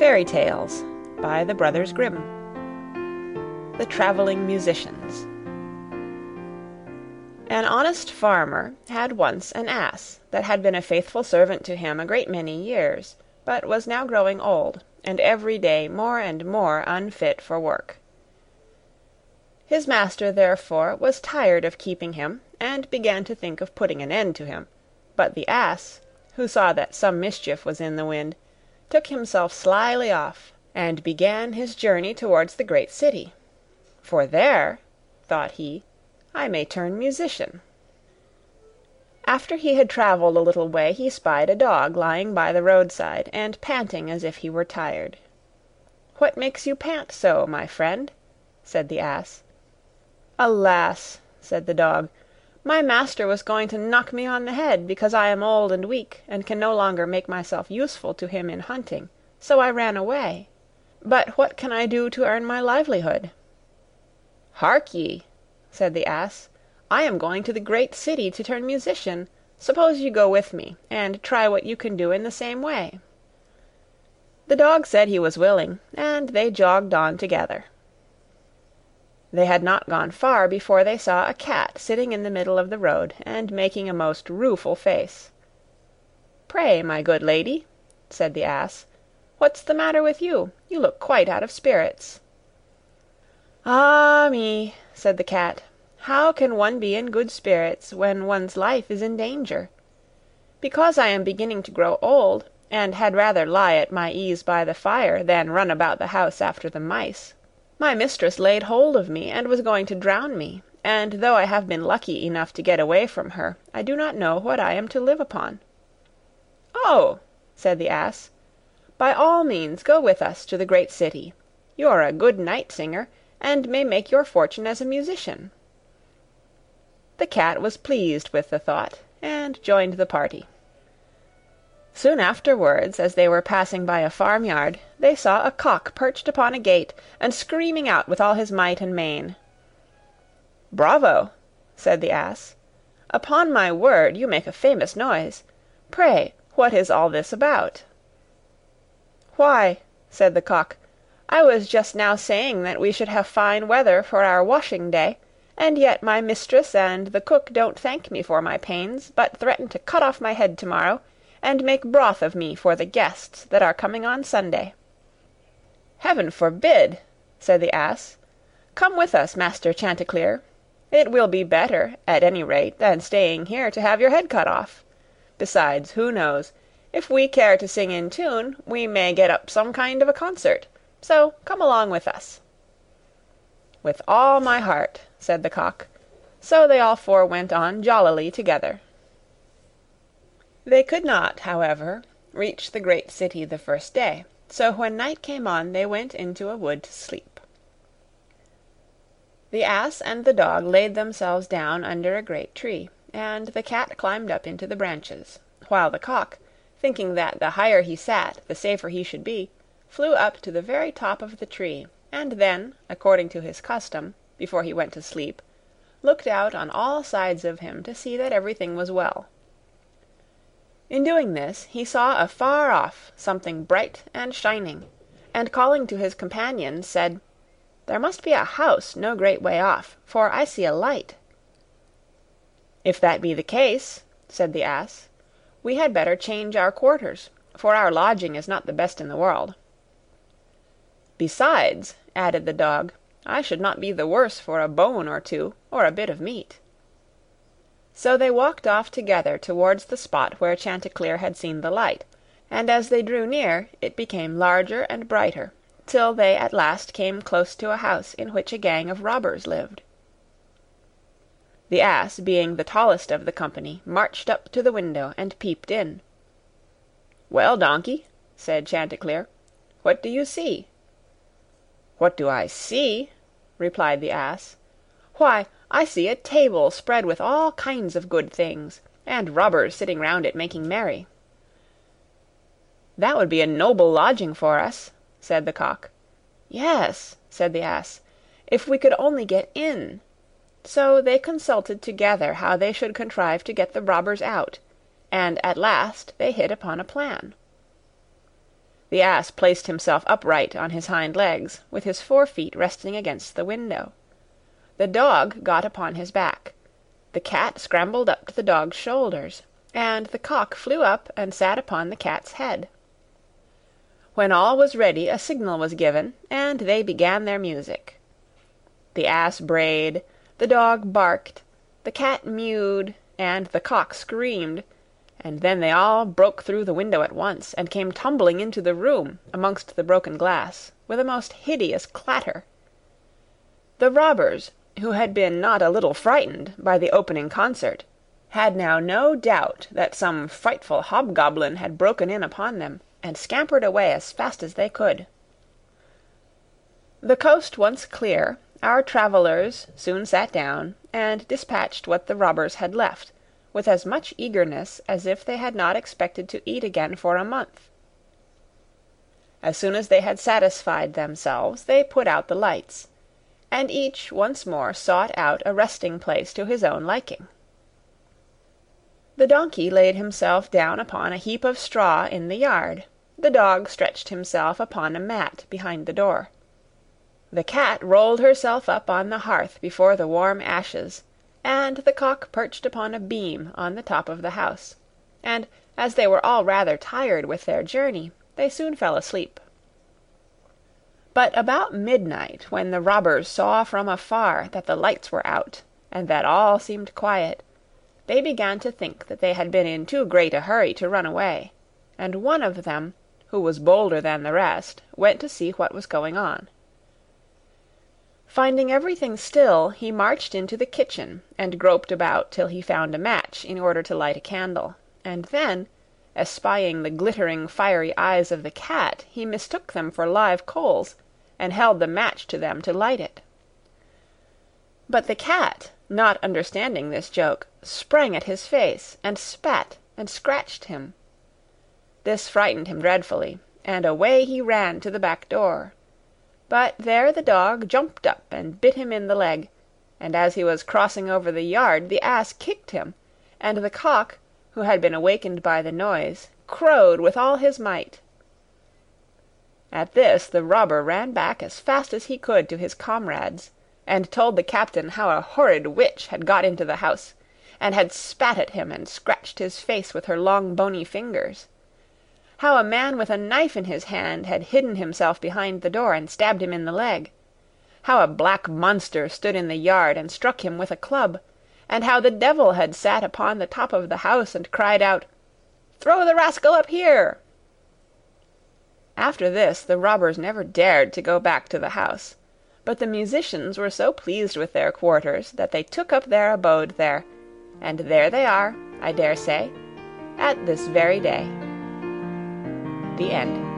FAIRY TALES by the Brothers Grimm The Travelling Musicians An honest farmer had once an ass that had been a faithful servant to him a great many years, but was now growing old, and every day more and more unfit for work. His master, therefore, was tired of keeping him, and began to think of putting an end to him; but the ass, who saw that some mischief was in the wind, took himself slyly off, and began his journey towards the great city. "For there," thought he, "I may turn musician." After he had travelled a little way he spied a dog lying by the roadside, and panting as if he were tired. "What makes you pant so, my friend?" said the ass. "Alas!" said the dog, "my master was going to knock me on the head, because I am old and weak, and can no longer make myself useful to him in hunting, so I ran away. But what can I do to earn my livelihood?" "Hark ye!" said the ass, "I am going to the great city to turn musician. Suppose you go with me, and try what you can do in the same way." The dog said he was willing, and they jogged on together. They had not gone far before they saw a cat sitting in the middle of the road, and making a most rueful face. "Pray, my good lady," said the ass, "what's the matter with you? You look quite out of spirits." "Ah me!" said the cat, "how can one be in good spirits when one's life is in danger? Because I am beginning to grow old, and had rather lie at my ease by the fire than run about the house after the mice, my mistress laid hold of me, and was going to drown me; and though I have been lucky enough to get away from her, I do not know what I am to live upon." "Oh!" said the ass, "by all means go with us to the great city. You're a good night singer, and may make your fortune as a musician." The cat was pleased with the thought, and joined the party. Soon afterwards, as they were passing by a farmyard, they saw a cock perched upon a gate, and screaming out with all his might and main. "Bravo!" said the ass. "Upon my word, you make a famous noise. Pray, what is all this about?" "Why," said the cock, "I was just now saying that we should have fine weather for our washing day, and yet my mistress and the cook don't thank me for my pains, but threaten to cut off my head tomorrow, and make broth of me for the guests that are coming on Sunday." "Heaven forbid!" said the ass. "Come with us, Master Chanticleer. It will be better, at any rate, than staying here to have your head cut off. Besides, who knows? If we care to sing in tune, we may get up some kind of a concert. So come along with us." "With all my heart," said the cock. So they all four went on jollily together. They could not, however, reach the great city the first day, so when night came on they went into a wood to sleep. The ass and the dog laid themselves down under a great tree, and the cat climbed up into the branches; while the cock, thinking that the higher he sat the safer he should be, flew up to the very top of the tree, and then, according to his custom, before he went to sleep, looked out on all sides of him to see that everything was well. In doing this, he saw afar off something bright and shining, and calling to his companions, said, "There must be a house no great way off, for I see a light." "If that be the case," said the ass, "we had better change our quarters, for our lodging is not the best in the world." "Besides," added the dog, "I should not be the worse for a bone or two, or a bit of meat." So they walked off together towards the spot where Chanticleer had seen the light, and as they drew near it became larger and brighter, till they at last came close to a house in which a gang of robbers lived. The ass, being the tallest of the company, marched up to the window and peeped in. "Well, donkey," said Chanticleer, "what do you see?" "What do I see?" replied the ass. "Why, I see a table spread with all kinds of good things, and robbers sitting round it making merry." "That would be a noble lodging for us," said the cock. "Yes," said the ass, "if we could only get in." So they consulted together how they should contrive to get the robbers out, and at last they hit upon a plan. The ass placed himself upright on his hind legs, with his fore feet resting against the window. The dog got upon his back, the cat scrambled up to the dog's shoulders, and the cock flew up and sat upon the cat's head. When all was ready a signal was given, and they began their music. The ass brayed, the dog barked, the cat mewed, and the cock screamed, and then they all broke through the window at once, and came tumbling into the room, amongst the broken glass, with a most hideous clatter. The robbers, who had been not a little frightened by the opening concert, had now no doubt that some frightful hobgoblin had broken in upon them, and scampered away as fast as they could. The coast once clear, our travellers soon sat down, and dispatched what the robbers had left, with as much eagerness as if they had not expected to eat again for a month. As soon as they had satisfied themselves, they put out the lights, and each once more sought out a resting place to his own liking. The donkey laid himself down upon a heap of straw in the yard; the dog stretched himself upon a mat behind the door. The cat rolled herself up on the hearth before the warm ashes, and the cock perched upon a beam on the top of the house; and, as they were all rather tired with their journey, they soon fell asleep. But about midnight, when the robbers saw from afar that the lights were out, and that all seemed quiet, they began to think that they had been in too great a hurry to run away; and one of them, who was bolder than the rest, went to see what was going on. Finding everything still, he marched into the kitchen, and groped about till he found a match in order to light a candle; and then, espying the glittering fiery eyes of the cat, he mistook them for live coals, and held the match to them to light it. But the cat, not understanding this joke, sprang at his face, and spat and scratched him. This frightened him dreadfully, and away he ran to the back door. But there the dog jumped up and bit him in the leg, and as he was crossing over the yard the ass kicked him, and the cock, who had been awakened by the noise, crowed with all his might. At this the robber ran back as fast as he could to his comrades, and told the captain how a horrid witch had got into the house, and had spat at him and scratched his face with her long bony fingers; how a man with a knife in his hand had hidden himself behind the door and stabbed him in the leg; how a black monster stood in the yard and struck him with a club; and how the devil had sat upon the top of the house and cried out, "Throw the rascal up here!" After this the robbers never dared to go back to the house; but the musicians were so pleased with their quarters that they took up their abode there, and there they are, I dare say, at this very day. The End.